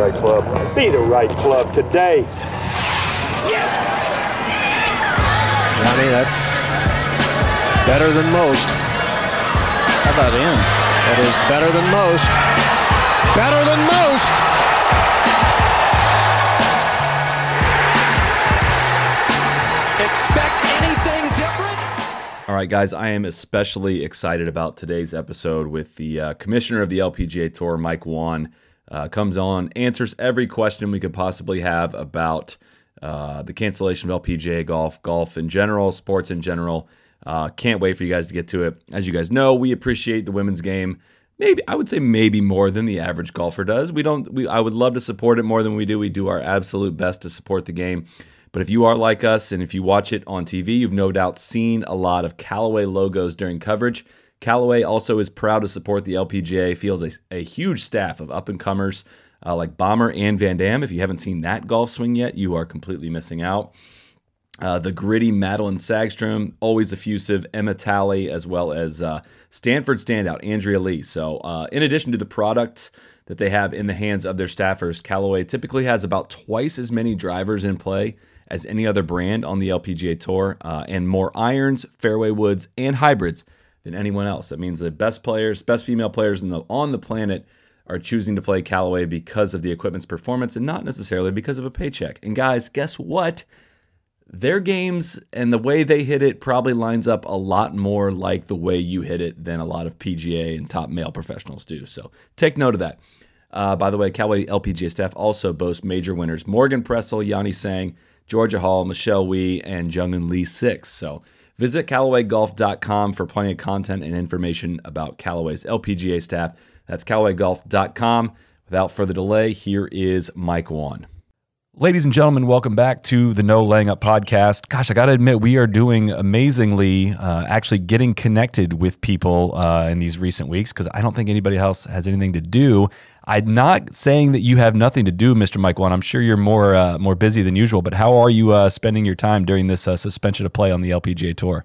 right club. Be the right club today. Johnny, that's better than most. How about in? That is better than most. Better than most. Expect anything different? All right, guys, I am especially excited about today's episode with the uh, commissioner of the LPGA Tour, Mike Whan. Uh, comes on, answers every question we could possibly have about uh, the cancellation of LPGA golf, golf in general, sports in general. Uh, can't wait for you guys to get to it. As you guys know, we appreciate the women's game. Maybe I would say maybe more than the average golfer does. We don't. We I would love to support it more than we do. We do our absolute best to support the game. But if you are like us and if you watch it on TV, you've no doubt seen a lot of Callaway logos during coverage. Callaway also is proud to support the LPGA, fields a, a huge staff of up and comers uh, like Bomber Anne Van Dam. If you haven't seen that golf swing yet, you are completely missing out. Uh, the gritty Madelene Sagström, always effusive, Emma Talley, as well as uh, Stanford standout Andrea Lee. So, uh, in addition to the product that they have in the hands of their staffers, Callaway typically has about twice as many drivers in play as any other brand on the LPGA Tour, uh, and more irons, fairway woods, and hybrids than anyone else. That means the best players, best female players the, on the planet are choosing to play Callaway because of the equipment's performance and not necessarily because of a paycheck. And guys, guess what? Their games and the way they hit it probably lines up a lot more like the way you hit it than a lot of PGA and top male professionals do. So take note of that. Uh, by the way, Callaway LPGA staff also boasts major winners Morgan Pressel, Yani Tseng, Georgia Hall, Michelle Wie, and Jeongeun Lee Six. So visit CallawayGolf.com for plenty of content and information about Callaway's LPGA staff. That's CallawayGolf.com. Without further delay, here is Mike Whan. Ladies and gentlemen, welcome back to the No Laying Up podcast. Gosh, I got to admit, we are doing amazingly, uh, actually getting connected with people uh, in these recent weeks because I don't think anybody else has anything to do. I'm not saying that you have nothing to do, Mr. Mike Whan. I'm sure you're more uh, more busy than usual, but how are you uh, spending your time during this uh, suspension of play on the LPGA Tour?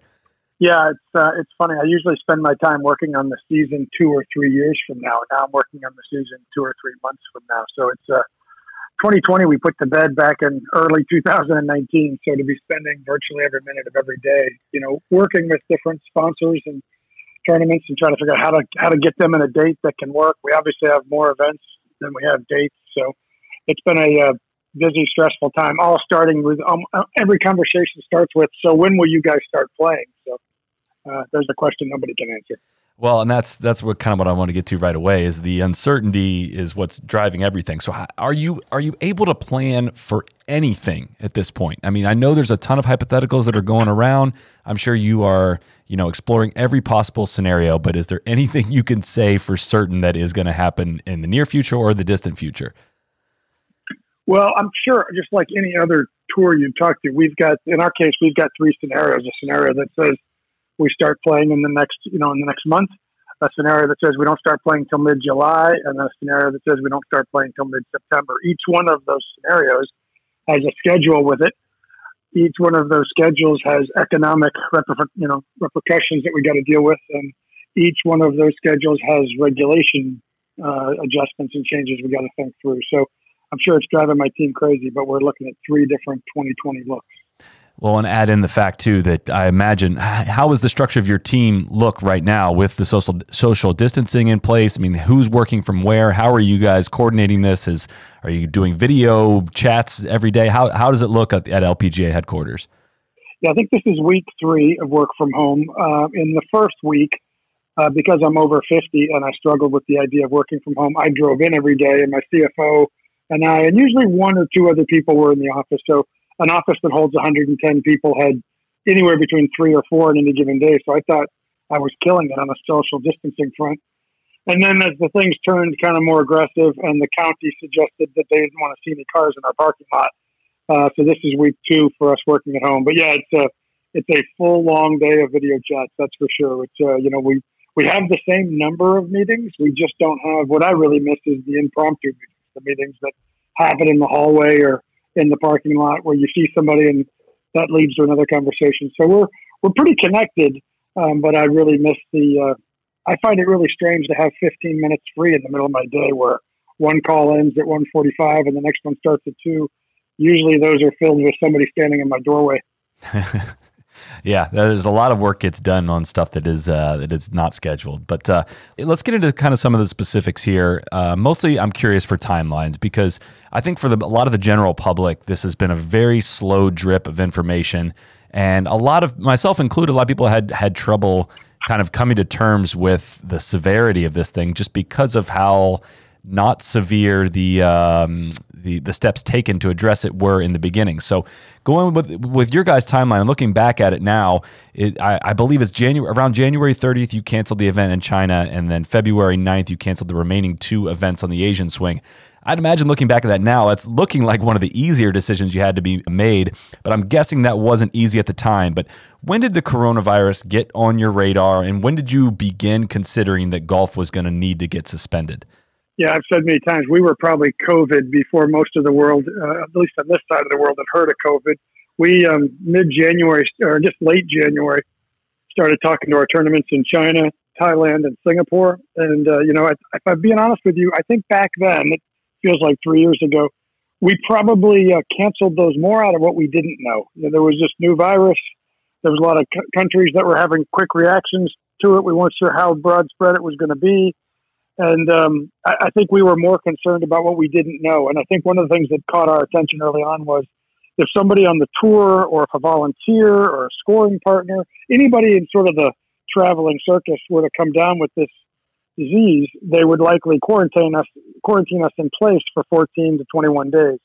Yeah, it's uh, it's funny. I usually spend my time working on the season two or three years from now. Now I'm working on the season two or three months from now. So it's uh, 2020 we put to bed back in early 2019. So to be spending virtually every minute of every day, you know, working with different sponsors and tournaments and trying to figure out how to how to get them in a date that can work. We obviously have more events than we have dates, so it's been a uh, busy, stressful time. All starting with um, every conversation starts with, "So when will you guys start playing?" So uh, there's a question nobody can answer. Well, and that's that's what kind of what I want to get to right away is the uncertainty is what's driving everything. So are you are you able to plan for anything at this point? I mean, I know there's a ton of hypotheticals that are going around. I'm sure you are, you know, exploring every possible scenario, but is there anything you can say for certain that is going to happen in the near future or the distant future? Well, I'm sure just like any other tour you talk to, we've got in our case, we've got three scenarios. A scenario that says we start playing in the next, you know, in the next month. A scenario that says we don't start playing till mid July, and a scenario that says we don't start playing till mid September. Each one of those scenarios has a schedule with it. Each one of those schedules has economic, you know, repercussions that we got to deal with, and each one of those schedules has regulation uh, adjustments and changes we got to think through. So I'm sure it's driving my team crazy, but we're looking at three different 2020 looks. Well, and add in the fact too that I imagine how is the structure of your team look right now with the social social distancing in place? I mean, who's working from where? How are you guys coordinating this? Is are you doing video chats every day? How how does it look at, at LPGA headquarters? Yeah, I think this is week three of work from home. Uh, in the first week, uh, because I'm over 50 and I struggled with the idea of working from home, I drove in every day, and my CFO and I, and usually one or two other people were in the office. So an office that holds 110 people had anywhere between three or four in any given day. So I thought I was killing it on a social distancing front. And then as the things turned kind of more aggressive and the county suggested that they didn't want to see any cars in our parking lot. Uh, so this is week two for us working at home. But yeah, it's a, it's a full long day of video chats. That's for sure. It's, uh, you know, we, we have the same number of meetings. We just don't have what I really miss is the impromptu meetings, the meetings that happen in the hallway or in the parking lot where you see somebody and that leads to another conversation. So we're we're pretty connected, um, but I really miss the. Uh, I find it really strange to have 15 minutes free in the middle of my day where one call ends at 1:45 and the next one starts at two. Usually, those are filled with somebody standing in my doorway. yeah, there's a lot of work gets done on stuff that is uh, that is not scheduled. But uh, let's get into kind of some of the specifics here. Uh, mostly, I'm curious for timelines because I think for the, a lot of the general public, this has been a very slow drip of information, and a lot of myself included, a lot of people had had trouble kind of coming to terms with the severity of this thing just because of how not severe the um, the the steps taken to address it were in the beginning. So going with with your guys' timeline and looking back at it now, it, I, I, believe it's January around January 30th you canceled the event in China, and then February 9th you canceled the remaining two events on the Asian swing. I'd imagine looking back at that now, that's looking like one of the easier decisions you had to be made, but I'm guessing that wasn't easy at the time. But when did the coronavirus get on your radar, and when did you begin considering that golf was going to need to get suspended? Yeah, I've said many times we were probably COVID before most of the world, uh, at least on this side of the world, had heard of COVID. We um, mid January or just late January started talking to our tournaments in China, Thailand, and Singapore. And uh, you know, if I'm being honest with you, I think back then it feels like three years ago. We probably uh, canceled those more out of what we didn't know. You know there was this new virus. There was a lot of c- countries that were having quick reactions to it. We weren't sure how broad spread it was going to be. And um, I, I, think we were more concerned about what we didn't know. And I think one of the things that caught our attention early on was if somebody on the tour or if a volunteer or a scoring partner, anybody in sort of the traveling circus were to come down with this disease, they would likely quarantine us quarantine us in place for 14 to 21 days.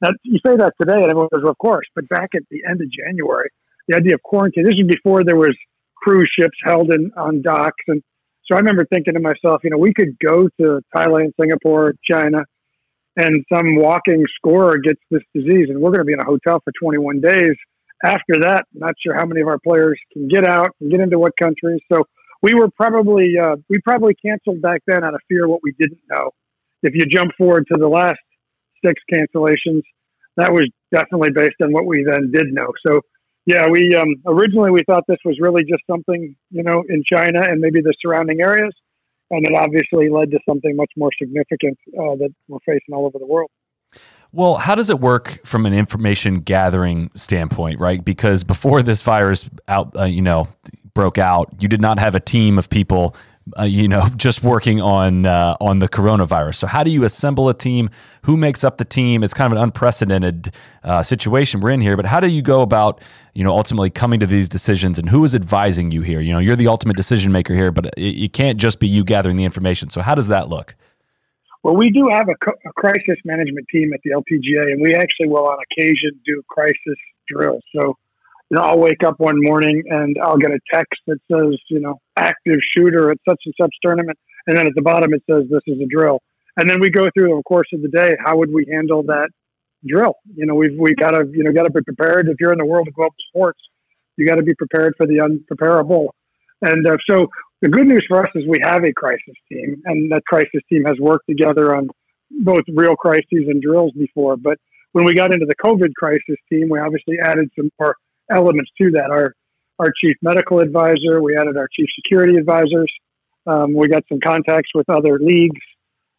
Now you say that today, and everyone goes, "Of course," but back at the end of January, the idea of quarantine. This was before there was cruise ships held in on docks and so I remember thinking to myself, you know, we could go to Thailand, Singapore, China, and some walking scorer gets this disease, and we're going to be in a hotel for 21 days. After that, not sure how many of our players can get out and get into what countries. So we were probably uh, we probably canceled back then out of fear what we didn't know. If you jump forward to the last six cancellations, that was definitely based on what we then did know. So yeah, we um, originally we thought this was really just something you know in China and maybe the surrounding areas, and it obviously led to something much more significant uh, that we're facing all over the world. Well, how does it work from an information gathering standpoint, right? Because before this virus out, uh, you know, broke out, you did not have a team of people uh, you know, just working on uh, on the coronavirus. So, how do you assemble a team? Who makes up the team? It's kind of an unprecedented uh, situation we're in here. But how do you go about, you know, ultimately coming to these decisions? And who is advising you here? You know, you're the ultimate decision maker here, but it, it can't just be you gathering the information. So, how does that look? Well, we do have a, a crisis management team at the LPGA, and we actually will, on occasion, do crisis drills. So you know, I'll wake up one morning and I'll get a text that says, you know, active shooter at such and such tournament. And then at the bottom it says, this is a drill. And then we go through the course of the day. How would we handle that drill? You know, we've, we got to, you know, got to be prepared. If you're in the world of global sports, you got to be prepared for the unpreparable. And uh, so the good news for us is we have a crisis team and that crisis team has worked together on both real crises and drills before. But when we got into the COVID crisis team, we obviously added some more elements to that. Our our chief medical advisor, we added our chief security advisors. Um, we got some contacts with other leagues,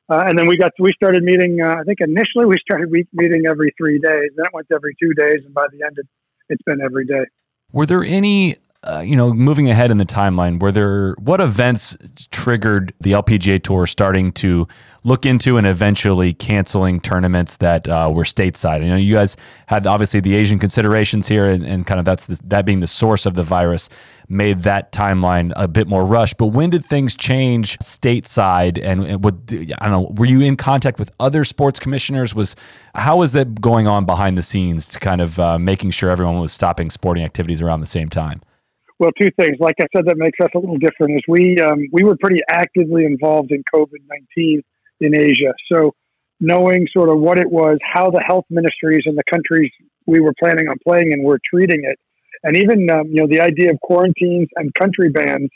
uh, and then we got we started meeting. Uh, I think initially we started meeting every three days. Then it went every two days, and by the end, it, it's been every day. Were there any uh, you know, moving ahead in the timeline, were there what events triggered the LPGA Tour starting to look into and eventually canceling tournaments that uh, were stateside? You know, you guys had obviously the Asian considerations here, and, and kind of that's the, that being the source of the virus made that timeline a bit more rushed. But when did things change stateside? And, and what I don't know, were you in contact with other sports commissioners? Was how was that going on behind the scenes to kind of uh, making sure everyone was stopping sporting activities around the same time? Well, two things. Like I said, that makes us a little different. Is we um, we were pretty actively involved in COVID nineteen in Asia, so knowing sort of what it was, how the health ministries in the countries we were planning on playing in were treating it, and even um, you know the idea of quarantines and country bans.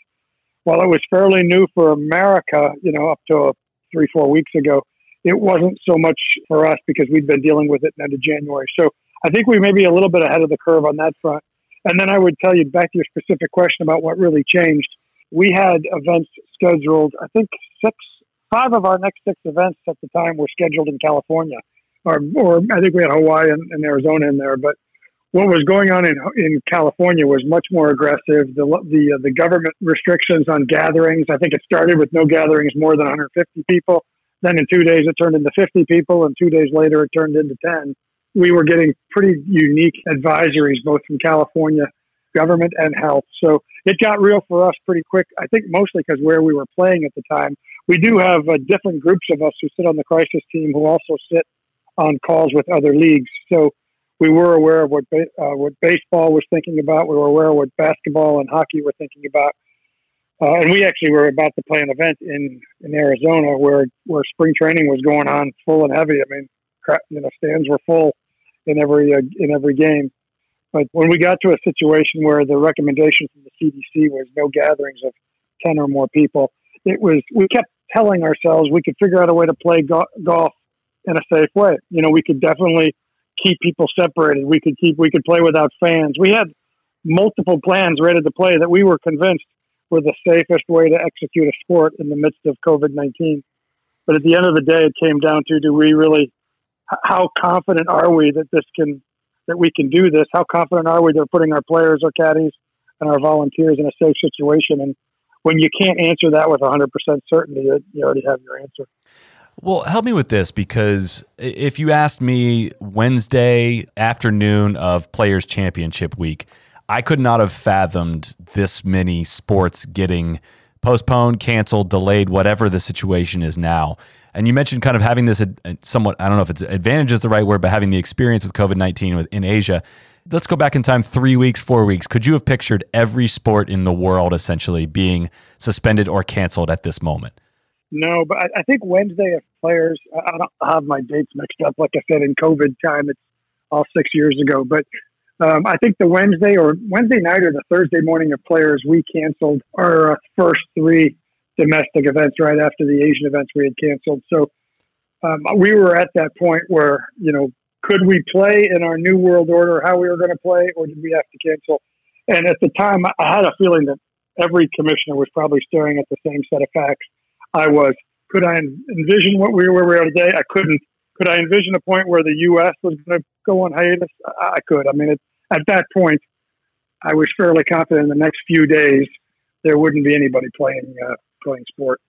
While it was fairly new for America, you know, up to three four weeks ago, it wasn't so much for us because we'd been dealing with it in end of January. So I think we may be a little bit ahead of the curve on that front. And then I would tell you back to your specific question about what really changed. We had events scheduled, I think six five of our next six events at the time were scheduled in California, or, or I think we had Hawaii and, and Arizona in there. But what was going on in in California was much more aggressive. The the uh, the government restrictions on gatherings. I think it started with no gatherings more than 150 people. Then in two days it turned into 50 people, and two days later it turned into 10. We were getting pretty unique advisories both from California government and health. So it got real for us pretty quick. I think mostly because where we were playing at the time. We do have uh, different groups of us who sit on the crisis team who also sit on calls with other leagues. So we were aware of what uh, what baseball was thinking about. We were aware of what basketball and hockey were thinking about. Uh, and we actually were about to play an event in, in Arizona where where spring training was going on full and heavy. I mean, you know, stands were full in every uh, in every game. But when we got to a situation where the recommendation from the CDC was no gatherings of ten or more people, it was we kept telling ourselves we could figure out a way to play go- golf in a safe way. You know, we could definitely keep people separated. We could keep we could play without fans. We had multiple plans ready to play that we were convinced were the safest way to execute a sport in the midst of COVID nineteen. But at the end of the day, it came down to do we really how confident are we that this can that we can do this? How confident are we that we're putting our players, our caddies, and our volunteers in a safe situation? And when you can't answer that with 100% certainty, you already have your answer. Well, help me with this because if you asked me Wednesday afternoon of Players Championship week, I could not have fathomed this many sports getting postponed, canceled, delayed, whatever the situation is now. And you mentioned kind of having this somewhat, I don't know if it's advantage is the right word, but having the experience with COVID 19 in Asia. Let's go back in time three weeks, four weeks. Could you have pictured every sport in the world essentially being suspended or canceled at this moment? No, but I, I think Wednesday, if players, I don't have my dates mixed up. Like I said, in COVID time, it's all six years ago. But um, I think the Wednesday or Wednesday night or the Thursday morning of players, we canceled our uh, first three domestic events right after the Asian events we had canceled. So um, we were at that point where, you know, could we play in our new world order how we were going to play, or did we have to cancel? And at the time, I had a feeling that every commissioner was probably staring at the same set of facts I was. Could I envision what we were where we are today? I couldn't. Could I envision a point where the U.S. was going to go on hiatus? I could. I mean, it, at that point, I was fairly confident in the next few days there wouldn't be anybody playing uh, playing sport.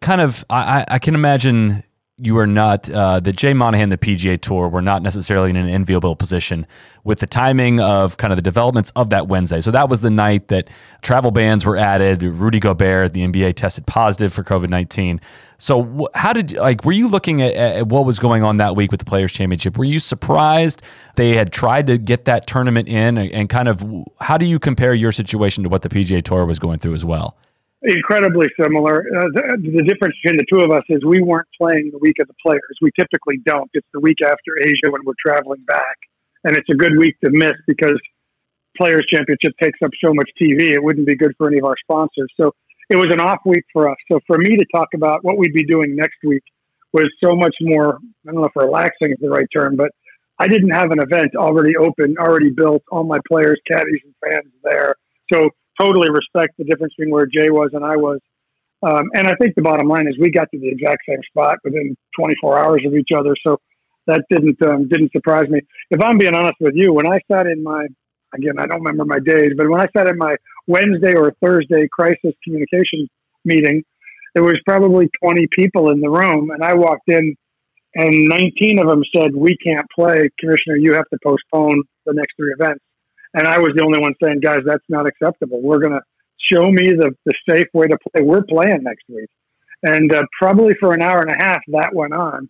Kind of, I, I can imagine you are not uh, the Jay Monahan, the PGA Tour, were not necessarily in an enviable position with the timing of kind of the developments of that Wednesday. So that was the night that travel bans were added. Rudy Gobert, the NBA, tested positive for COVID nineteen. So how did like were you looking at, at, what was going on that week with the Players Championship? Were you surprised they had tried to get that tournament in, and, and kind of how do you compare your situation to what the PGA Tour was going through as well? Incredibly similar. Uh, the, the, difference between the two of us is we weren't playing the week of the players. We typically don't. It's the week after Asia when we're traveling back, and it's a good week to miss because Players Championship takes up so much TV. It wouldn't be good for any of our sponsors. So it was an off week for us. So for me to talk about what we'd be doing next week was so much more. I don't know if relaxing is the right term, but I didn't have an event already open, already built, all my players, caddies, and fans there. So totally respect the difference between where Jay was and I was. Um, and I think the bottom line is we got to the exact same spot within 24 hours of each other. So that didn't um, didn't surprise me. If I'm being honest with you, when I sat in my again, I don't remember my days, but when I sat in my Wednesday or Thursday crisis communication meeting, there was probably 20 people in the room, and I walked in, and 19 of them said, "We can't play, Commissioner. You have to postpone the next three events." And I was the only one saying, guys, that's not acceptable. We're going to show me the, the safe way to play. We're playing next week. And uh, probably for an hour and a half, that went on.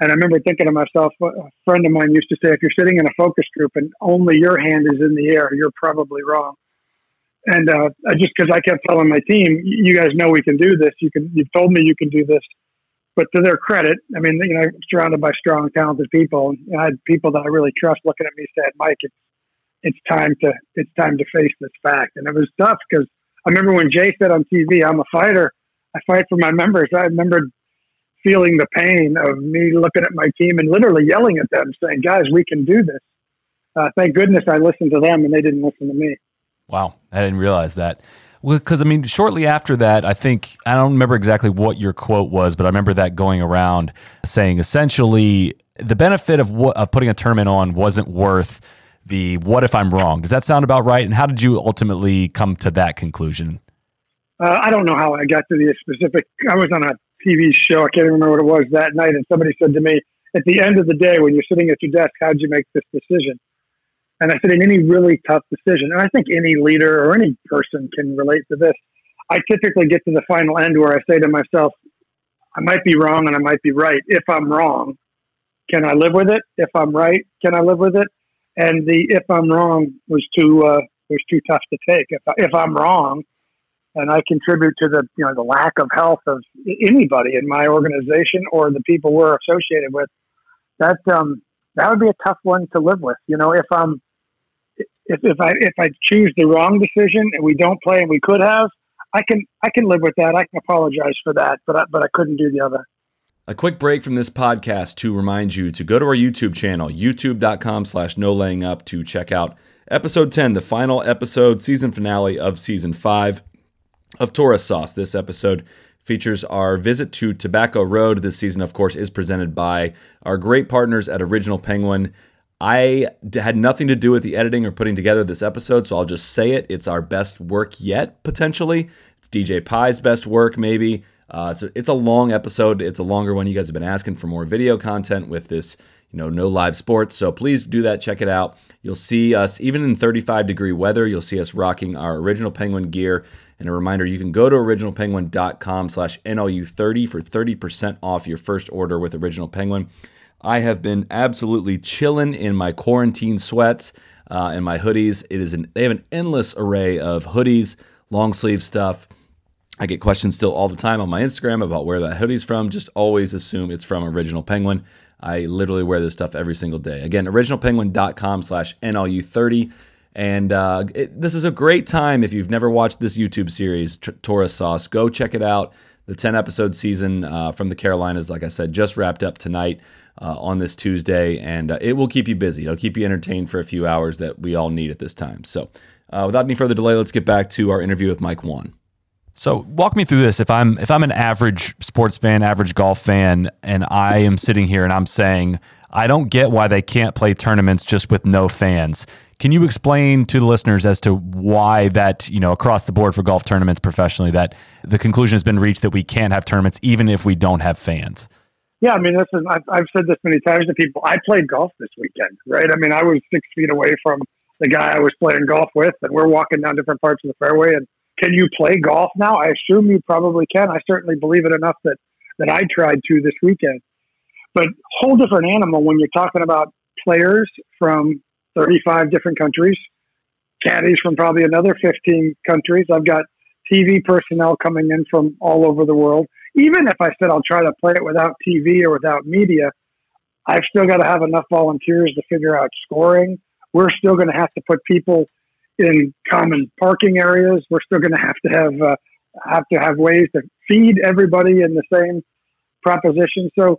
And I remember thinking to myself, a friend of mine used to say, if you're sitting in a focus group and only your hand is in the air, you're probably wrong. And uh, just because I kept telling my team, you guys know we can do this. You can. You've told me you can do this. But to their credit, I mean, you know, surrounded by strong, talented people. And I had people that I really trust looking at me said, Mike, it's it's time to it's time to face this fact. And it was tough because I remember when Jay said on TV, "I'm a fighter. I fight for my members." I remember feeling the pain of me looking at my team and literally yelling at them, saying, "Guys, we can do this." Uh, thank goodness I listened to them and they didn't listen to me. Wow, I didn't realize that. Well, because I mean, shortly after that, I think I don't remember exactly what your quote was, but I remember that going around saying essentially the benefit of what of putting a tournament on wasn't worth the what if I'm wrong. Does that sound about right? And how did you ultimately come to that conclusion? Uh, I don't know how I got to the specific. I was on a TV show. I can't remember what it was that night, and somebody said to me, "At the end of the day, when you're sitting at your desk, how'd you make this decision?" And I said, "In any really tough decision, and I think any leader or any person can relate to this. I typically get to the final end where I say to myself, I might be wrong and I might be right. If I'm wrong, can I live with it? If I'm right, can I live with it? And the if I'm wrong was too uh, was too tough to take. If if I'm wrong, and I contribute to the you know the lack of health of anybody in my organization or the people we're associated with, that um, that would be a tough one to live with. You know, if I'm if, if I if I choose the wrong decision and we don't play and we could have, I can I can live with that. I can apologize for that, but I, but I couldn't do the other. A quick break from this podcast to remind you to go to our YouTube channel, youtube.com slash no laying up to check out episode 10, the final episode, season finale of season 5 of Tourist Sauce. This episode features our visit to Tobacco Road. This season, of course, is presented by our great partners at Original Penguin. I had nothing to do with the editing or putting together this episode, so I'll just say it. It's our best work yet, potentially. It's DJ Pie's best work, maybe. Uh, it's, a, it's a long episode. It's a longer one. You guys have been asking for more video content with this, you know, no live sports. So please do that. Check it out. You'll see us, even in 35 degree weather, you'll see us rocking our original Penguin gear. And a reminder, you can go to originalpenguin.com slash NLU30 for 30% off your first order with Original Penguin. I have been absolutely chilling in my quarantine sweats uh, and my hoodies. It is an, they have an endless array of hoodies, long sleeve stuff, I get questions still all the time on my Instagram about where that hoodie's from. Just always assume it's from Original Penguin. I literally wear this stuff every single day. Again, originalpenguin.com slash NLU30. And uh, it, this is a great time if you've never watched this YouTube series, T- Tourist Sauce. Go check it out. The 10 episode season uh, from the Carolinas, like I said, just wrapped up tonight uh, on this Tuesday. And uh, it will keep you busy. It'll keep you entertained for a few hours that we all need at this time. So uh, without any further delay, let's get back to our interview with Mike Whan. So walk me through this. If I'm if I'm an average sports fan, average golf fan, and I am sitting here and I'm saying I don't get why they can't play tournaments just with no fans. Can you explain to the listeners as to why that you know across the board for golf tournaments professionally that the conclusion has been reached that we can't have tournaments even if we don't have fans? Yeah, I mean, listen, I've, I've said this many times to people. I played golf this weekend, right? I mean, I was six feet away from the guy I was playing golf with, and we're walking down different parts of the fairway, and can you play golf now? I assume you probably can. I certainly believe it enough that, that I tried to this weekend. But whole different animal when you're talking about players from 35 different countries, caddies from probably another 15 countries. I've got TV personnel coming in from all over the world. Even if I said I'll try to play it without TV or without media, I've still got to have enough volunteers to figure out scoring. We're still going to have to put people in common parking areas. We're still going to have to have uh, have to have ways to feed everybody in the same proposition. So,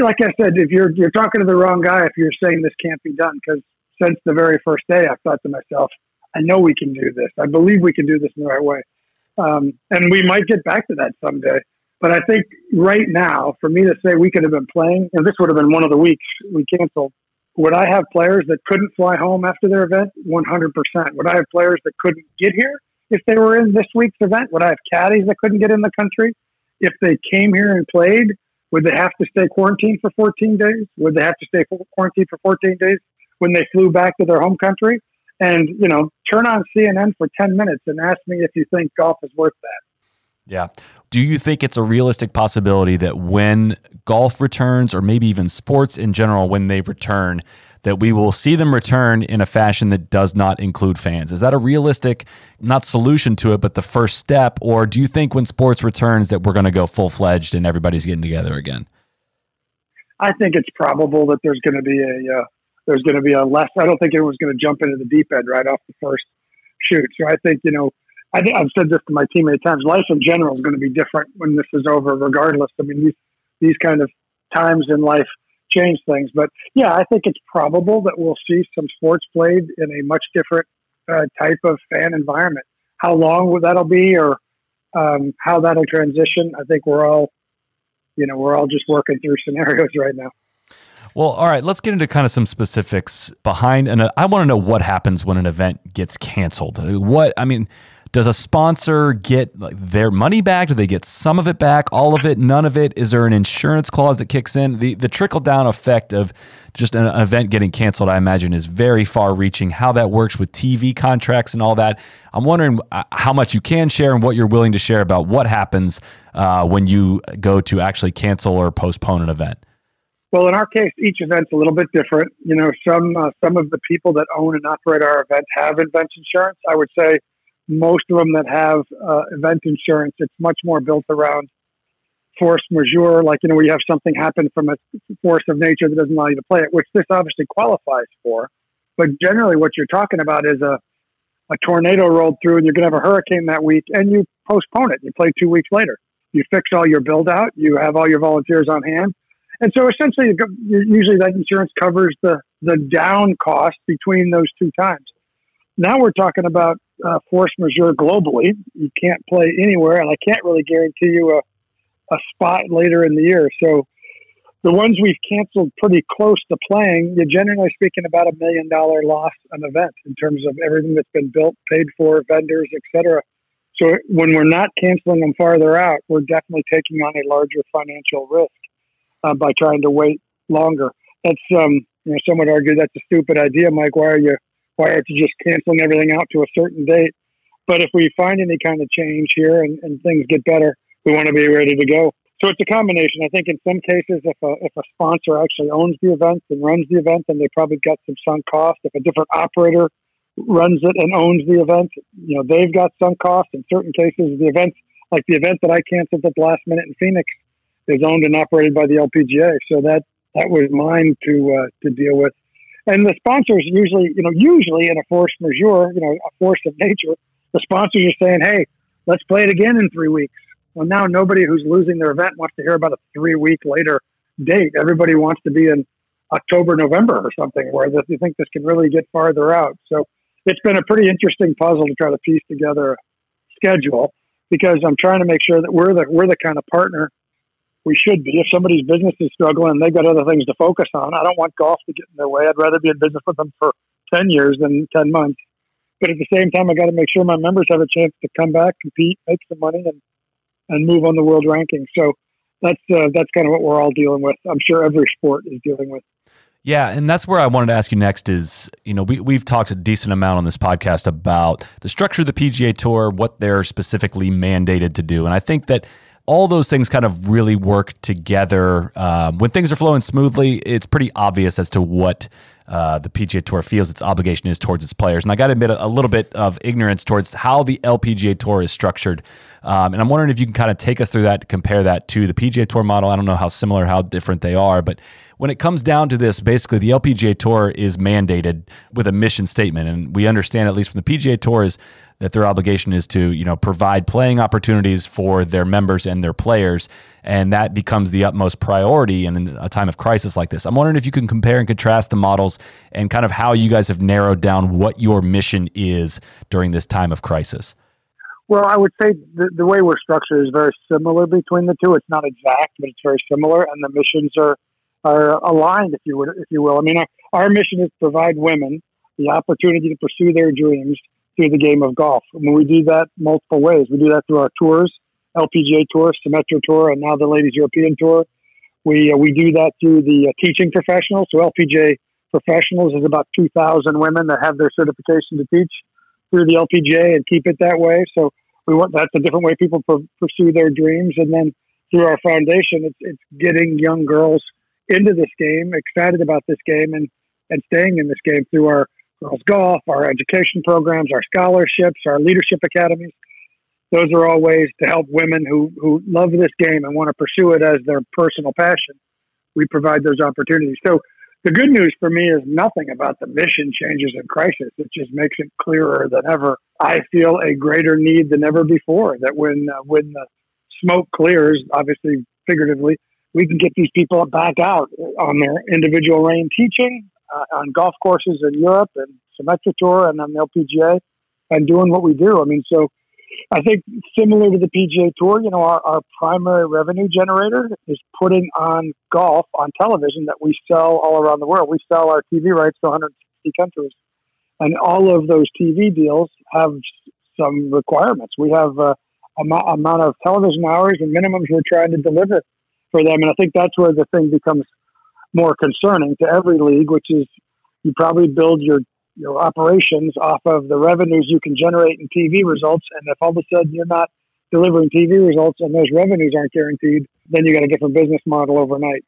like I said, if you're you're talking to the wrong guy if you're saying this can't be done, because since the very first day, I've thought to myself, I know we can do this. I believe we can do this in the right way, um, and we might get back to that someday. But I think right now, for me to say we could have been playing, and this would have been one of the weeks we canceled would I have players that couldn't fly home after their event? 100%. Would I have players that couldn't get here if they were in this week's event? Would I have caddies that couldn't get in the country? If they came here and played, would they have to stay quarantined for 14 days? Would they have to stay quarantined for 14 days when they flew back to their home country? And, you know, turn on CNN for 10 minutes and ask me if you think golf is worth that. Yeah. Do you think it's a realistic possibility that when golf returns, or maybe even sports in general, when they return, that we will see them return in a fashion that does not include fans? Is that a realistic, not solution to it, but the first step? Or do you think when sports returns that we're going to go full fledged and everybody's getting together again? I think it's probable that there's going to be a uh, there's going to be a less. I don't think anyone's going to jump into the deep end right off the first shoot. So I think you know I think I've said this to my team many times. Life in general is going to be different when this is over, regardless. I mean, these these kind of times in life change things. But yeah, I think it's probable that we'll see some sports played in a much different uh, type of fan environment. how long will that'll be or um, how that'll transition. I think we're all, you know, we're all just working through scenarios right now. Well, all right, let's get into kind of some specifics behind and I want to know what happens when an event gets canceled. What I mean, does a sponsor get like their money back? Do they get some of it back, all of it, none of it? Is there an insurance clause that kicks in? The the trickle down effect of just an event getting canceled, I imagine, is very far reaching. How that works with TV contracts and all that. I'm wondering uh, how much you can share and what you're willing to share about what happens uh, when you go to actually cancel or postpone an event. Well, in our case, each event's a little bit different. You know, some uh, some of the people that own and operate our events have event insurance. I would say most of them that have uh, event insurance, it's much more built around force majeure, like, you know, where you have something happen from a force of nature that doesn't allow you to play it, which this obviously qualifies for. But generally, what you're talking about is a, a tornado rolled through and you're going to have a hurricane that week and you postpone it. You play two weeks later. You fix all your build out, you have all your volunteers on hand. And so essentially, usually that insurance covers the, the down cost between those two times. Now we're talking about uh, force majeure globally. You can't play anywhere, and I can't really guarantee you a, a spot later in the year. So the ones we've canceled pretty close to playing, you're generally speaking about a million dollar loss an event in terms of everything that's been built, paid for, vendors, etc. So when we're not canceling them farther out, we're definitely taking on a larger financial risk uh, by trying to wait longer. That's um, you know, some would argue that's a stupid idea, Mike. Why are you prior to just canceling everything out to a certain date. But if we find any kind of change here and, and things get better, we want to be ready to go. So it's a combination. I think in some cases, if a, if a sponsor actually owns the event and runs the event, then they probably got some sunk cost. If a different operator runs it and owns the event, you know, they've got sunk cost. In certain cases, the events, like the event that I canceled at the last minute in Phoenix, is owned and operated by the LPGA. So that, that was mine to, uh, to deal with. And the sponsors usually, you know, usually in a force majeure, you know, a force of nature, the sponsors are saying, hey, let's play it again in three weeks. Well, now nobody who's losing their event wants to hear about a three week later date. Everybody wants to be in October, November or something where they think this can really get farther out. So it's been a pretty interesting puzzle to try to piece together a schedule because I'm trying to make sure that we're the, we're the kind of partner we should be. If somebody's business is struggling and they've got other things to focus on, I don't want golf to get in their way. I'd rather be in business with them for 10 years than 10 months. But at the same time, I got to make sure my members have a chance to come back, compete, make some money, and and move on the world ranking. So that's uh, that's kind of what we're all dealing with. I'm sure every sport is dealing with. Yeah, and that's where I wanted to ask you next is, you know, we, we've talked a decent amount on this podcast about the structure of the PGA Tour, what they're specifically mandated to do. And I think that all those things kind of really work together. Um, when things are flowing smoothly, it's pretty obvious as to what uh, the PGA Tour feels its obligation is towards its players. And I got to admit a, a, little bit of ignorance towards how the LPGA Tour is structured. Um, and I'm wondering if you can kind of take us through that, compare that to the PGA Tour model. I don't know how similar, how different they are, but when it comes down to this, basically the LPGA Tour is mandated with a mission statement, and we understand at least from the PGA Tour is that their obligation is to you know provide playing opportunities for their members and their players and that becomes the utmost priority in a time of crisis like this. I'm wondering if you can compare and contrast the models and kind of how you guys have narrowed down what your mission is during this time of crisis. Well i would say the, the way we're structured is very similar between the two. It's not exact but it's very similar and the missions are are aligned if you would if you will. I mean our, our mission is to provide women the opportunity to pursue their dreams through the game of golf. I mean, we do that multiple ways. We do that through our tours, LPGA Tour, Symetra Tour, and now the Ladies European Tour. We uh, we do that through the uh, teaching professionals. So LPGA professionals is about 2,000 women that have their certification to teach through the LPGA and keep it that way. So we want that's a different way people per, pursue their dreams. And then through our foundation, it's, it's getting young girls into this game, excited about this game, and and staying in this game through our girls golf, our education programs, our scholarships, our leadership academies. Those are all ways to help women who, who love this game and want to pursue it as their personal passion. We provide those opportunities. So the good news for me is nothing about the mission changes in crisis. It just makes it clearer than ever. I feel a greater need than ever before that when uh, when the smoke clears, obviously figuratively, we can get these people back out on their individual reign teaching, uh, on golf courses in Europe and Symetra Tour and on the LPGA. and doing what we do. I mean, so I think similar to the PGA Tour, you know, our, our primary revenue generator is putting on golf on television that we sell all around the world. We sell our TV rights to 160 countries, and all of those TV deals have some requirements. We have a, a amount of television hours and minimums we're trying to deliver for them, and I think that's where the thing becomes more concerning to every league, which is you probably build your your operations off of the revenues you can generate in TV results. And if all of a sudden you're not delivering TV results and those revenues aren't guaranteed, then you got a different business model overnight.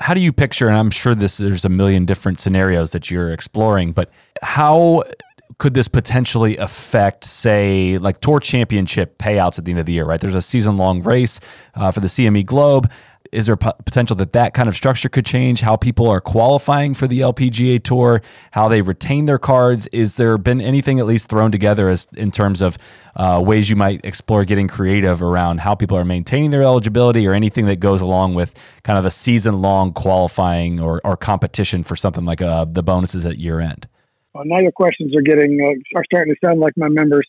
How do you picture, and I'm sure this there's a million different scenarios that you're exploring, but how could this potentially affect, say, like tour championship payouts at the end of the year, right? There's a season long race uh, for the CME Globe is there potential that that kind of structure could change how people are qualifying for the LPGA Tour, how they retain their cards? Is there been anything at least thrown together as in terms of uh, ways you might explore getting creative around how people are maintaining their eligibility, or anything that goes along with kind of a season long qualifying or, or competition for something like uh, the bonuses at year end? Well, now your questions are getting uh, are starting to sound like my members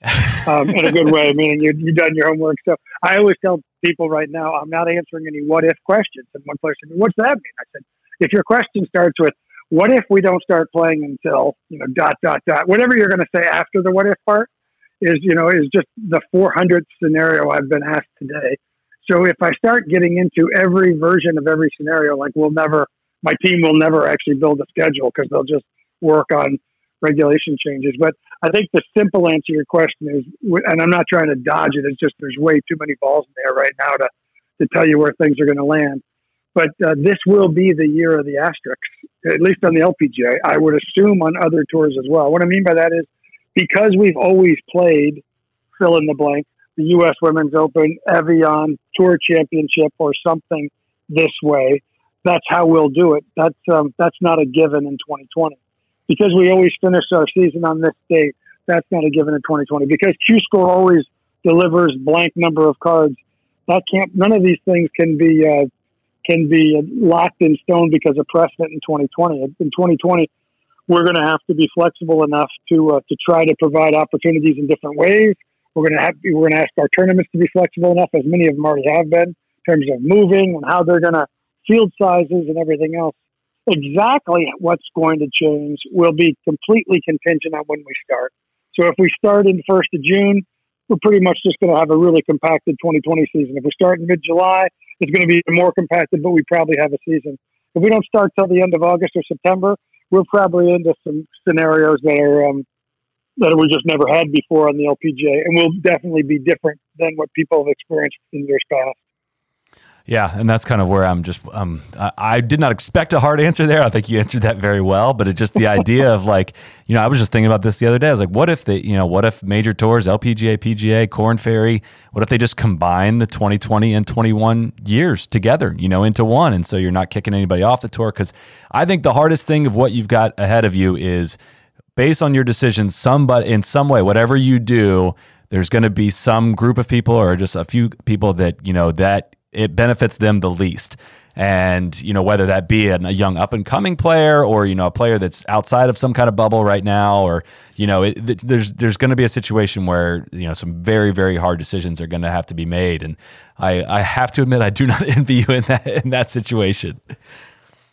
um, in a good way. Meaning you you've done your homework. So I always tell people right now, I'm not answering any what if questions. And one person, said, what's that mean? I said, if your question starts with what if we don't start playing until you know dot dot dot, whatever you're going to say after the what if part is you know is just the 400th scenario I've been asked today. So if I start getting into every version of every scenario, like we'll never, my team will never actually build a schedule because they'll just work on regulation changes. But I think the simple answer to your question is, and I'm not trying to dodge it. It's just there's way too many balls in there right now to to tell you where things are going to land. But uh, this will be the year of the asterisks, at least on the LPGA. I would assume on other tours as well. What I mean by that is because we've always played fill in the blank, the U.S. Women's Open, Evian Tour Championship, or something this way. That's how we'll do it. That's um, that's not a given in 2020 because we always finish our season on this date. That's not a given in 2020 because Q School always delivers blank number of cards. That can't. None of these things can be uh, can be locked in stone because of precedent in 2020. In 2020, we're going to have to be flexible enough to uh, to try to provide opportunities in different ways. We're going to have we're going to ask our tournaments to be flexible enough, as many of them already have been, in terms of moving and how they're going to field sizes and everything else exactly what's going to change will be completely contingent on when we start. So if we start in the first of June, we're pretty much just going to have a really compacted 2020 season. If we start in mid July, it's going to be more compacted, but we probably have a season. If we don't start till the end of August or September, we're probably into some scenarios that are um, that we just never had before on the LPGA, and will definitely be different than what people have experienced in years past. Yeah, and that's kind of where I'm just um I, I, did not expect a hard answer there. I think you answered that very well, but it just the idea of like, you know, I was just thinking about this the other day. I was like, what if they, you know, what if major tours, LPGA, PGA, Korn Ferry, what if they just combine the 2020 and 21 years together, you know, into one and so you're not kicking anybody off the tour cuz I think the hardest thing of what you've got ahead of you is based on your decisions somebody in some way whatever you do there's going to be some group of people or just a few people that you know that it benefits them the least. And you know whether that be a young up and coming player or you know a player that's outside of some kind of bubble right now, or you know it, there's there's going to be a situation where you know some very very hard decisions are going to have to be made, and I I have to admit I do not envy you in that in that situation.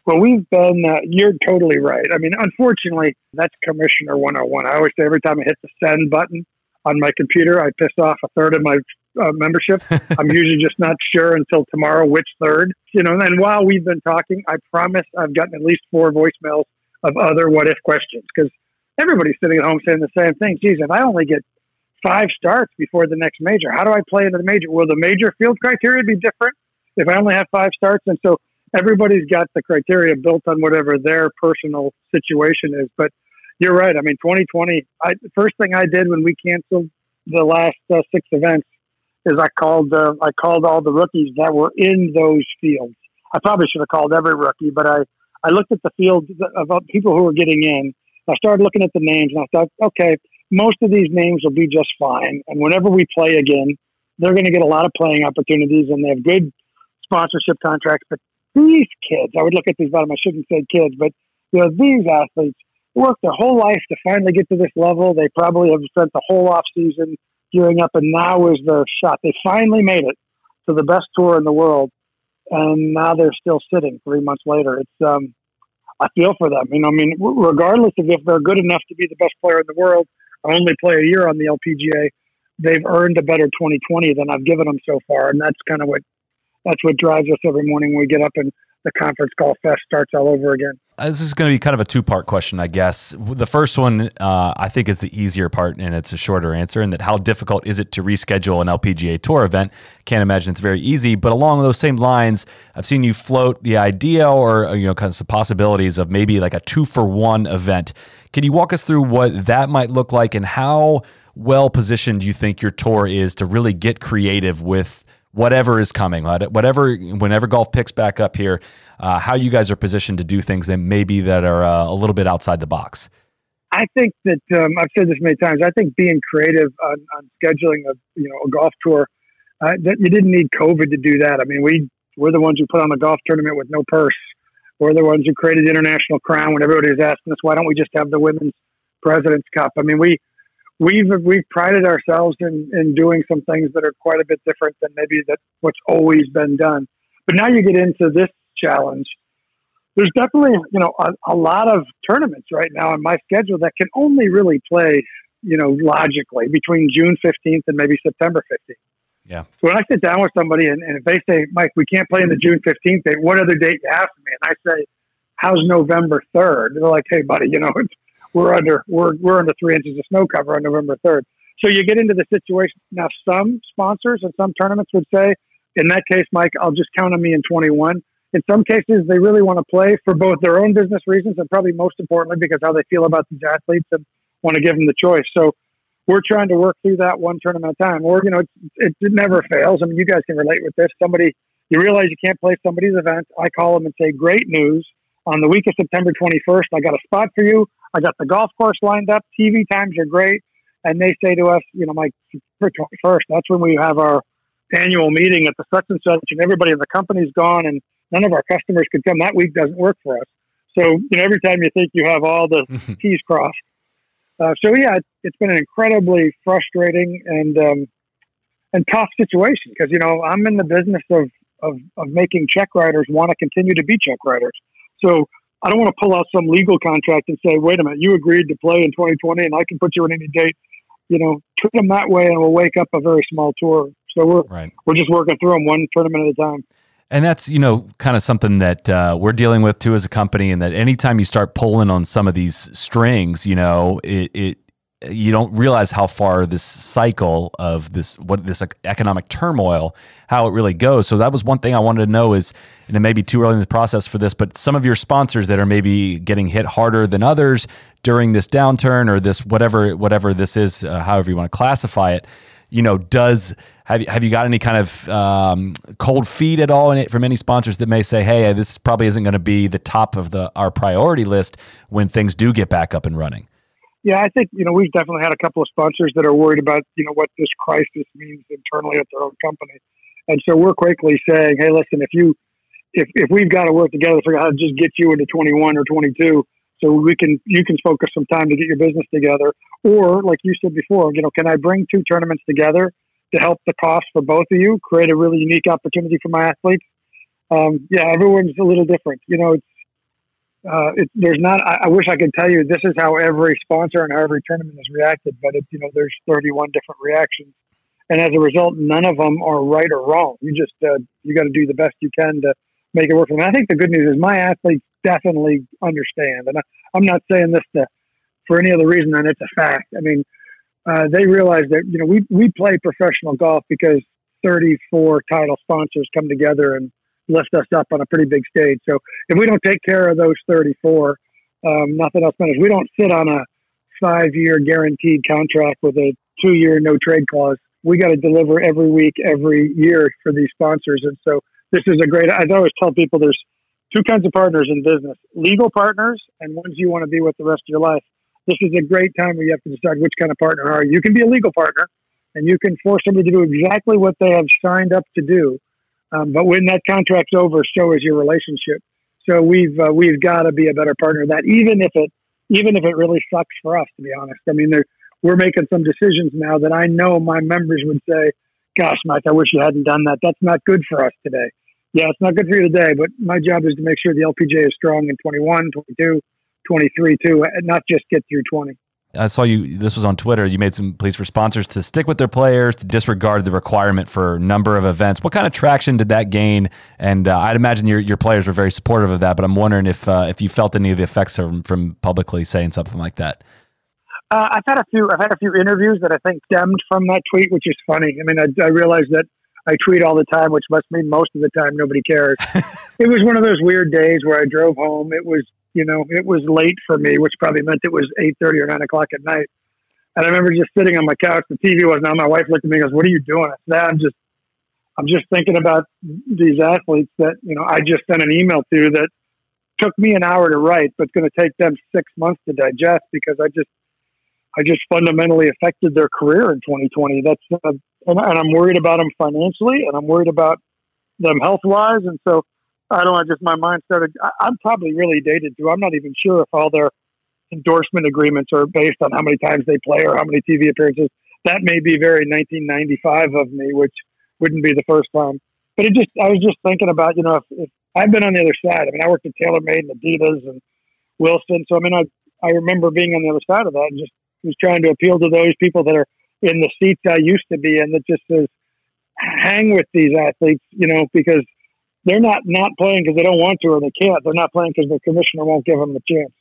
Well, we've been, uh, you're totally right. I mean, unfortunately, that's Commissioner 101. I always say every time I hit the send button on my computer, I piss off a third of my uh, membership. I'm usually just not sure until tomorrow which third. You know, and while we've been talking, I promise I've gotten at least four voicemails of other what if questions because everybody's sitting at home saying the same thing. Geez, if I only get five starts before the next major, how do I play into the major? Will the major field criteria be different if I only have five starts? And so everybody's got the criteria built on whatever their personal situation is. But you're right. I mean, 2020. I, the first thing I did when we canceled the last uh, six events is I called uh, I called all the rookies that were in those fields. I probably should have called every rookie, but I I looked at the field of people who were getting in. I started looking at the names, and I thought, okay, most of these names will be just fine. And whenever we play again, they're going to get a lot of playing opportunities, and they have good sponsorship contracts. But these kids, I would look at these bottom. I shouldn't say kids, but you know these athletes worked their whole life to finally get to this level. They probably have spent the whole off season gearing up, and now is the shot. They finally made it to the best tour in the world, and now they're still sitting three months later. It's um, I feel for them. You know, I mean, regardless of if they're good enough to be the best player in the world, or only play a year on the LPGA, they've earned a better 2020 than I've given them so far, and that's kind of what that's what drives us every morning when we get up and the conference golf fest starts all over again. Uh, this is going to be kind of a two part question, I guess. The first one, uh, I think, is the easier part, and it's a shorter answer. And that how difficult is it to reschedule an LPGA Tour event? Can't imagine it's very easy. But along those same lines, I've seen you float the idea, or uh, you know, kind of some possibilities of maybe like a two for one event. Can you walk us through what that might look like, and how well positioned you think your tour is to really get creative with whatever is coming, whatever whenever golf picks back up here, uh, how you guys are positioned to do things that maybe that are uh, a little bit outside the box. I think that um, I've said this many times. I think being creative on, on scheduling a you know a golf tour, uh, that you didn't need COVID to do that. I mean, we we're the ones who put on a golf tournament with no purse. We're the ones who created the International Crown when everybody was asking us, why don't we just have the Women's President's Cup? I mean, we we've we've prided ourselves in in doing some things that are quite a bit different than maybe that what's always been done. But now you get into this challenge. There's definitely you know a, a lot of tournaments right now on my schedule that can only really play you know logically between June 15th and maybe September 15th. Yeah. So when I sit down with somebody and, and if they say, Mike, we can't play in the June 15th date, what other date you have for me? And I say, how's November 3rd? They're like, hey, buddy, you know, it's we're under we're we're under three inches of snow cover on November third. So you get into the situation now. Some sponsors and some tournaments would say, in that case, Mike, I'll just count on me in 21. In some cases, they really want to play for both their own business reasons and probably most importantly because how they feel about these athletes and want to give them the choice. So we're trying to work through that one tournament at a time. Or you know, it, it, never fails. I mean, you guys can relate with this. Somebody you realize you can't play somebody's event. I call them and say, "Great news! On the week of September 21st, I got a spot for you. I got the golf course lined up. TV times are great. And they say to us, you know, Mike, first, that's when we have our annual meeting at the such and such, and everybody in the company's gone, and none of our customers can come. That week doesn't work for us. So, you know, every time you think you have all the T's crossed. Uh, so, yeah, it, has been an incredibly frustrating and um, and tough situation because, you know, I'm in the business of, of, of making check writers want to continue to be check writers. So I don't want to pull out some legal contract and say, wait a minute, you agreed to play in 2020 and I can put you on any date. You know, treat them that way and we'll wake up a very small tour. So we're, right. we're just working through them one tournament at a time. And that's, you know, kind of something that uh, we're dealing with too as a company. And that anytime you start pulling on some of these strings, you know, it, it you don't realize how far this cycle of this what this economic turmoil how it really goes so that was one thing i wanted to know is and it may be too early in the process for this but some of your sponsors that are maybe getting hit harder than others during this downturn or this whatever whatever this is uh, however you want to classify it you know does have you, have you got any kind of um, cold feet at all in it from any sponsors that may say hey this probably isn't going to be the top of the our priority list when things do get back up and running yeah, I think you know we've definitely had a couple of sponsors that are worried about you know what this crisis means internally at their own company, and so we're quickly saying, hey, listen, if you if if we've got to work together to figure out how to just get you into 21 or 22, so we can you can focus some time to get your business together, or like you said before, you know, can I bring two tournaments together to help the cost for both of you, create a really unique opportunity for my athletes? Um, yeah, everyone's a little different. You know, it's uh, it, there's not. I, I, wish I could tell you this is how every sponsor and how every tournament has reacted, but it, you know, there's 31 different reactions, and as a result, none of them are right or wrong. You just uh, you got to do the best you can to make it work them. I think the good news is my athletes definitely understand, and I, am not saying this to, for any other reason than it's a fact. I mean, uh, they realize that you know we we play professional golf because 34 title sponsors come together and lift us up on a pretty big stage. So if we don't take care of those 34, um, nothing else matters. We don't sit on a five year guaranteed contract with a two year no trade clause. We got to deliver every week, every year for these sponsors. And so this is a great, I always tell people there's two kinds of partners in business legal partners and ones you want to be with the rest of your life. This is a great time where you have to decide which kind of partner are you. You can be a legal partner and you can force somebody to do exactly what they have signed up to do um, but when that contract's over, so is your relationship. So we've uh, we've got to be a better partner. That even if it even if it really sucks for us, to be honest. I mean, we're making some decisions now that I know my members would say, "Gosh, Mike, I wish you hadn't done that. That's not good for us today." Yeah, it's not good for you today, but my job is to make sure the LPGA is strong in 21, 22, 23 too, and not just get through 20. I saw you. This was on Twitter. You made some pleas for sponsors to stick with their players, to disregard the requirement for number of events. What kind of traction did that gain? And uh, I'd imagine your your players were very supportive of that. But I'm wondering if uh, if you felt any of the effects from, from publicly saying something like that. Uh, I've had a few. I've had a few interviews that I think stemmed from that tweet, which is funny. I mean, I, I realize that I tweet all the time, which must mean most of the time nobody cares. it was one of those weird days where I drove home. It was you know, it was late for me, which probably meant it was eight thirty or nine o'clock at night. And I remember just sitting on my couch. The TV wasn't on. My wife looked at me and goes, "What are you doing?" I said, "I'm just, I'm just thinking about these athletes that you know I just sent an email to that took me an hour to write, but it's going to take them six months to digest because I just, I just fundamentally affected their career in 2020. That's, uh, and, and I'm worried about them financially, and I'm worried about them health wise, and so I don't know, just my mind started. I, I'm probably really dated too. I'm not even sure if all their endorsement agreements are based on how many times they play or how many TV appearances. That may be very 1995 of me, which wouldn't be the first time. But it just, I was just thinking about, you know, if, if I've been on the other side. I mean, I worked at TaylorMade and Adidas and Wilson. So, I mean, I, I remember being on the other side of that and just was trying to appeal to those people that are in the seats I used to be in that just says, hang with these athletes, you know, because they're not not playing because they don't want to or they can't. They're not playing because the commissioner won't give them the chance.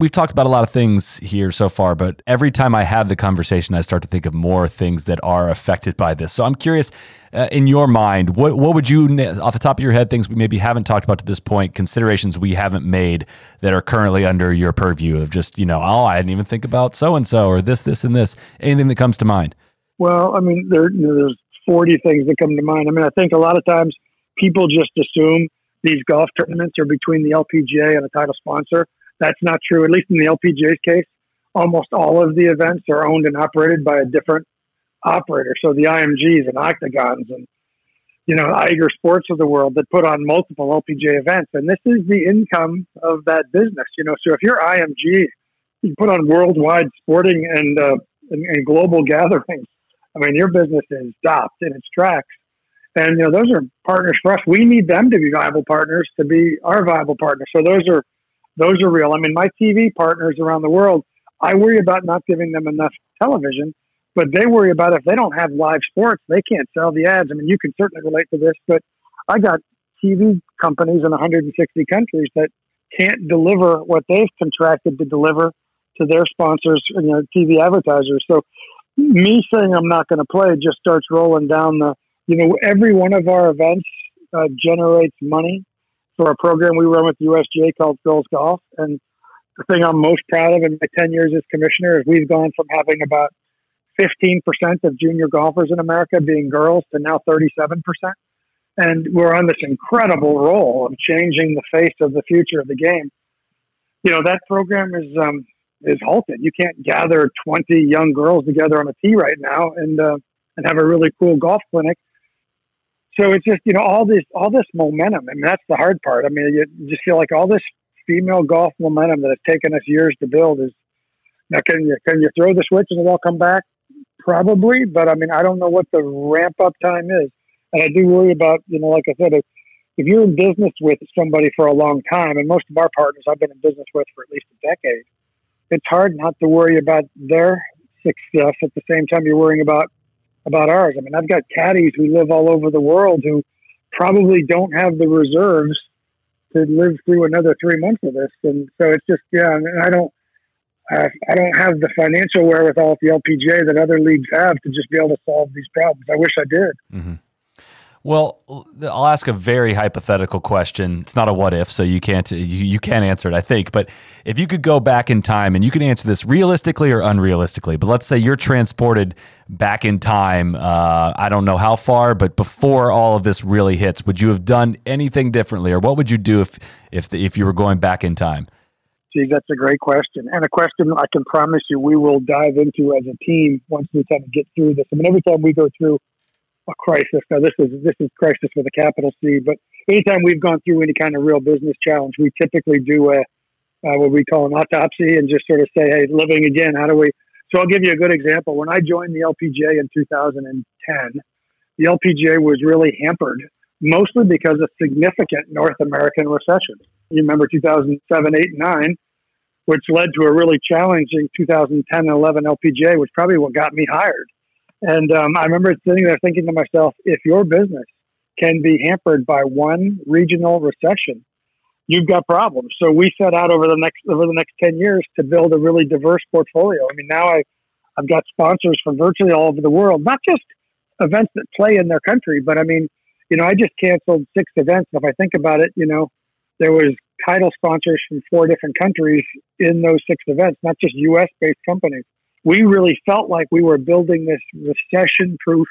We've talked about a lot of things here so far, but every time I have the conversation, I start to think of more things that are affected by this. So I'm curious, uh, in your mind, what what would you, off the top of your head, things we maybe haven't talked about to this point, considerations we haven't made that are currently under your purview of just you know, oh, I didn't even think about so and so or this, this, and this. Anything that comes to mind? Well, I mean, there, there's 40 things that come to mind. I mean, I think a lot of times people just assume these golf tournaments are between the LPGA and a title sponsor. That's not true. At least in the LPGA's case, almost all of the events are owned and operated by a different operator. So the IMGs and Octagons and you know Eiger Sports of the world that put on multiple LPGA events, and this is the income of that business. You know, so if you're IMG, you put on worldwide sporting and uh, and, and global gatherings. I mean, your business is stopped in its tracks and you know, those are partners for us. We need them to be viable partners to be our viable partners. So those are those are real. I mean, my TV partners around the world, I worry about not giving them enough television, but they worry about if they don't have live sports, they can't sell the ads. I mean, you can certainly relate to this, but I got TV companies in 160 countries that can't deliver what they've contracted to deliver to their sponsors, you know, TV advertisers. So me saying I'm not going to play just starts rolling down the you know, every one of our events uh, generates money for a program we run with USGA called Girls Golf. And the thing I'm most proud of in my 10 years as commissioner is we've gone from having about 15% of junior golfers in America being girls to now 37%. And we're on this incredible roll of changing the face of the future of the game. You know, that program is, um, is halted. You can't gather 20 young girls together on a tee right now and, uh, and have a really cool golf clinic so it's just you know all this all this momentum. I mean that's the hard part. I mean you just feel like all this female golf momentum that has taken us years to build is now can you can you throw the switch and it all come back? Probably, but I mean I don't know what the ramp up time is, and I do worry about you know like I said if, if you're in business with somebody for a long time, and most of our partners I've been in business with for at least a decade, it's hard not to worry about their success at the same time you're worrying about about ours. I mean, I've got caddies who live all over the world who probably don't have the reserves to live through another three months of this. And so it's just, yeah, and I don't, I don't have the financial wherewithal at the LPGA that other leagues have to just be able to solve these problems. I wish I did. Mm-hmm. Well, I'll ask a very hypothetical question. It's not a what if, so you can't you, you can't answer it, I think. But if you could go back in time and you can answer this realistically or unrealistically, but let's say you're transported back in time. Uh, I don't know how far, but before all of this really hits, would you have done anything differently, or what would you do if if the, if you were going back in time? Geez, that's a great question, and a question I can promise you we will dive into as a team once we kind of get through this. I mean, every time we go through a crisis. Now this is this is crisis with a capital C, but anytime we've gone through any kind of real business challenge, we typically do a uh, what we call an autopsy, and just sort of say, hey, living again, how do we? So I'll give you a good example. When I joined the LPGA in 2010, the LPGA was really hampered, mostly because of significant North American recession. You remember 2007, 8, and 9, which led to a really challenging 2010 and 11 LPGA, which probably what got me hired. And um, I remember sitting there thinking to myself, if your business can be hampered by one regional recession, you've got problems. So we set out over the next over the next ten years to build a really diverse portfolio. I mean, now I I've got sponsors from virtually all over the world, not just events that play in their country, but I mean, you know, I just canceled six events. If I think about it, you know, there was title sponsors from four different countries in those six events, not just U.S. based companies. We really felt like we were building this recession proof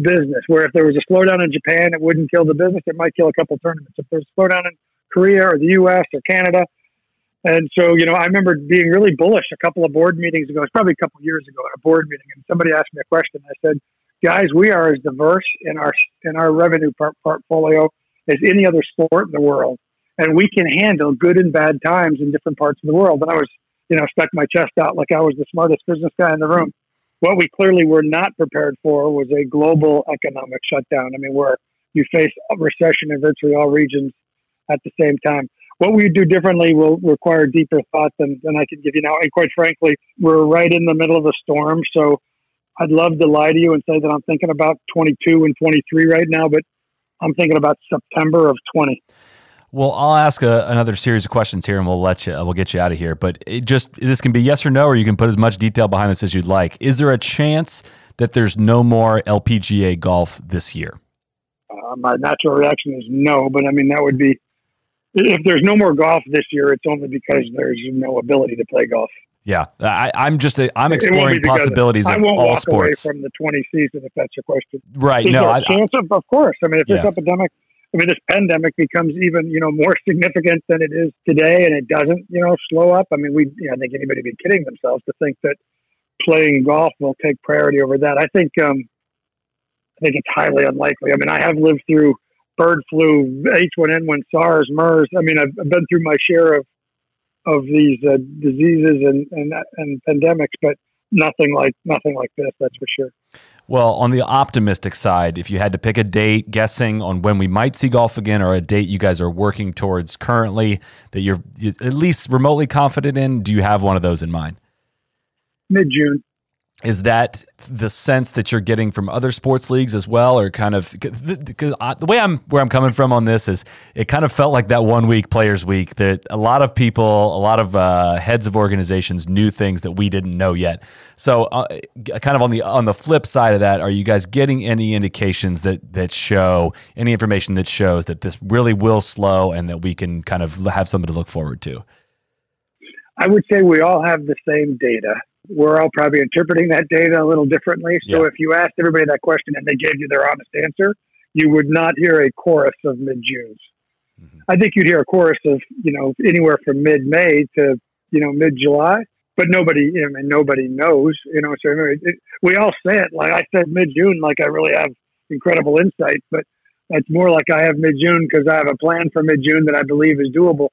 business where if there was a slowdown in Japan, it wouldn't kill the business. It might kill a couple tournaments. If there's a slowdown in Korea or the US or Canada. And so, you know, I remember being really bullish a couple of board meetings ago. It's probably a couple of years ago at a board meeting, and somebody asked me a question. I said, "Guys, we are as diverse in our in our revenue portfolio as any other sport in the world, and we can handle good and bad times in different parts of the world." And I was, you know, stuck my chest out like I was the smartest business guy in the room. What we clearly were not prepared for was a global economic shutdown. I mean, where you face a recession in virtually all regions at the same time. What we do differently will require deeper thought than, than I can give you now. And quite frankly, we're right in the middle of a storm. So I'd love to lie to you and say that I'm thinking about 22 and 23 right now, but I'm thinking about September of 20. Well, I'll ask a, another series of questions here, and we'll let you. Uh, we'll get you out of here. But it just this can be yes or no, or you can put as much detail behind this as you'd like. Is there a chance that there's no more LPGA golf this year? Uh, my natural reaction is no, but I mean that would be if there's no more golf this year, it's only because there's no ability to play golf. Yeah, I, am just uh, I'm exploring possibilities of all walk sports away from the 20 season. If that's your question, right? Is no, there I, chance of, of course. I mean, if yeah. this epidemic, I mean, this pandemic becomes even you know more significant than it is today, and it doesn't you know slow up. I mean, we you know, I think anybody would be kidding themselves to think that playing golf will take priority over that. I think um, I think it's highly unlikely. I mean, I have lived through bird flu, H1N1, SARS, MERS. I mean, I've, I've been through my share of of these uh, diseases and, and and pandemics, but nothing like nothing like this. That's for sure. Well, on the optimistic side, if you had to pick a date, guessing on when we might see golf again, or a date you guys are working towards currently that you're at least remotely confident in, do you have one of those in mind? Mid June is that the sense that you're getting from other sports leagues as well or kind of because the way i'm where i'm coming from on this is it kind of felt like that one week players week that a lot of people a lot of uh, heads of organizations knew things that we didn't know yet. So uh, kind of on the on the flip side of that are you guys getting any indications that that show any information that shows that this really will slow and that we can kind of have something to look forward to? I would say we all have the same data we're all probably interpreting that data a little differently. So Yeah. if you asked everybody that question and they gave you their honest answer, you would not hear a chorus of mid Junes. Mm-hmm. I think you'd hear a chorus of you know anywhere from mid May to you know mid July, but nobody mean nobody knows. You know, so it, it, we all say it like I said mid June, like I really have incredible insight, but that's more like I have mid June because I have a plan for mid June that I believe is doable.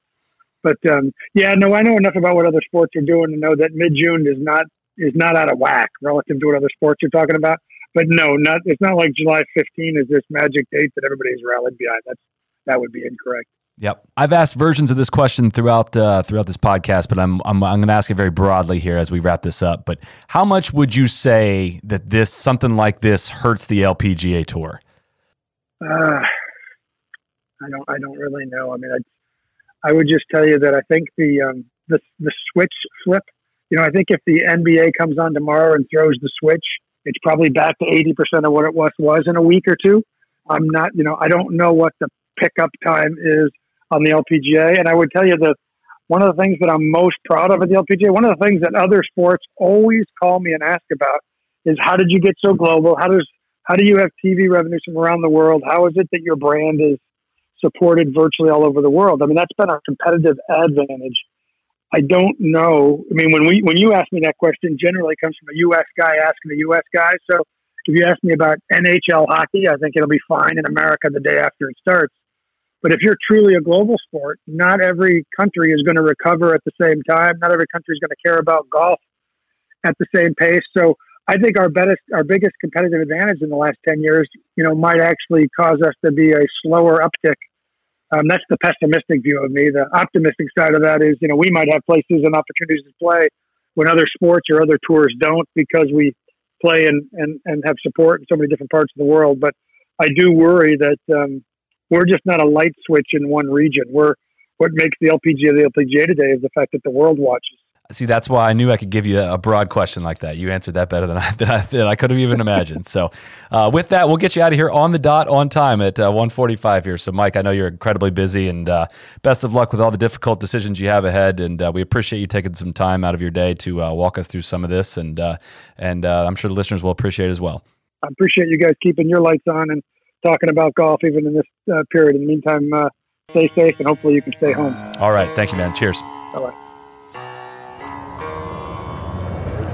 But um, yeah, no, I know enough about what other sports are doing to know that mid June is not is not out of whack relative to what other sports you're talking about. But no, not it's not like July 15 is this magic date that everybody's rallied behind. That's that would be incorrect. Yep, I've asked versions of this question throughout uh, throughout this podcast, but I'm I'm, I'm going to ask it very broadly here as we wrap this up. But how much would you say that this something like this hurts the LPGA tour? Uh, I don't I don't really know. I mean, I I would just tell you that I think the um, the the switch flip. You know, I think if the NBA comes on tomorrow and throws the switch, it's probably back to eighty percent of what it was was in a week or two. I'm not, you know, I don't know what the pickup time is on the LPGA, and I would tell you that one of the things that I'm most proud of at the LPGA, one of the things that other sports always call me and ask about, is how did you get so global? How does how do you have TV revenues from around the world? How is it that your brand is supported virtually all over the world? I mean, that's been our competitive advantage. I don't know. I mean, when we when you ask me that question, generally comes from a U.S. guy asking a U.S. guy. So if you ask me about NHL hockey, I think it'll be fine in America the day after it starts. But if you're truly a global sport, not every country is going to recover at the same time. Not every country is going to care about golf at the same pace. So I think our best, our biggest competitive advantage in the last ten years, you know, might actually cause us to be a slower uptick. Um, that's the pessimistic view of me. The optimistic side of that is, you know, we might have places and opportunities to play when other sports or other tours don't because we play and, and, and have support in so many different parts of the world. But I do worry that um, we're just not a light switch in one region. We're what makes the LPGA the LPGA today is the fact that the world watches. See, that's why I knew I could give you a broad question like that. You answered that better than I, than I, than I could have even imagined. So, uh, with that, we'll get you out of here on the dot on time at uh, 1:45 here. So, Mike, I know you're incredibly busy, and uh, best of luck with all the difficult decisions you have ahead. And uh, we appreciate you taking some time out of your day to uh, walk us through some of this, and uh, and I'm sure the listeners will appreciate it as well. I appreciate you guys keeping your lights on and talking about golf even in this period. In the meantime, stay safe, and hopefully you can stay home. All right, thank you, man. Cheers. Bye.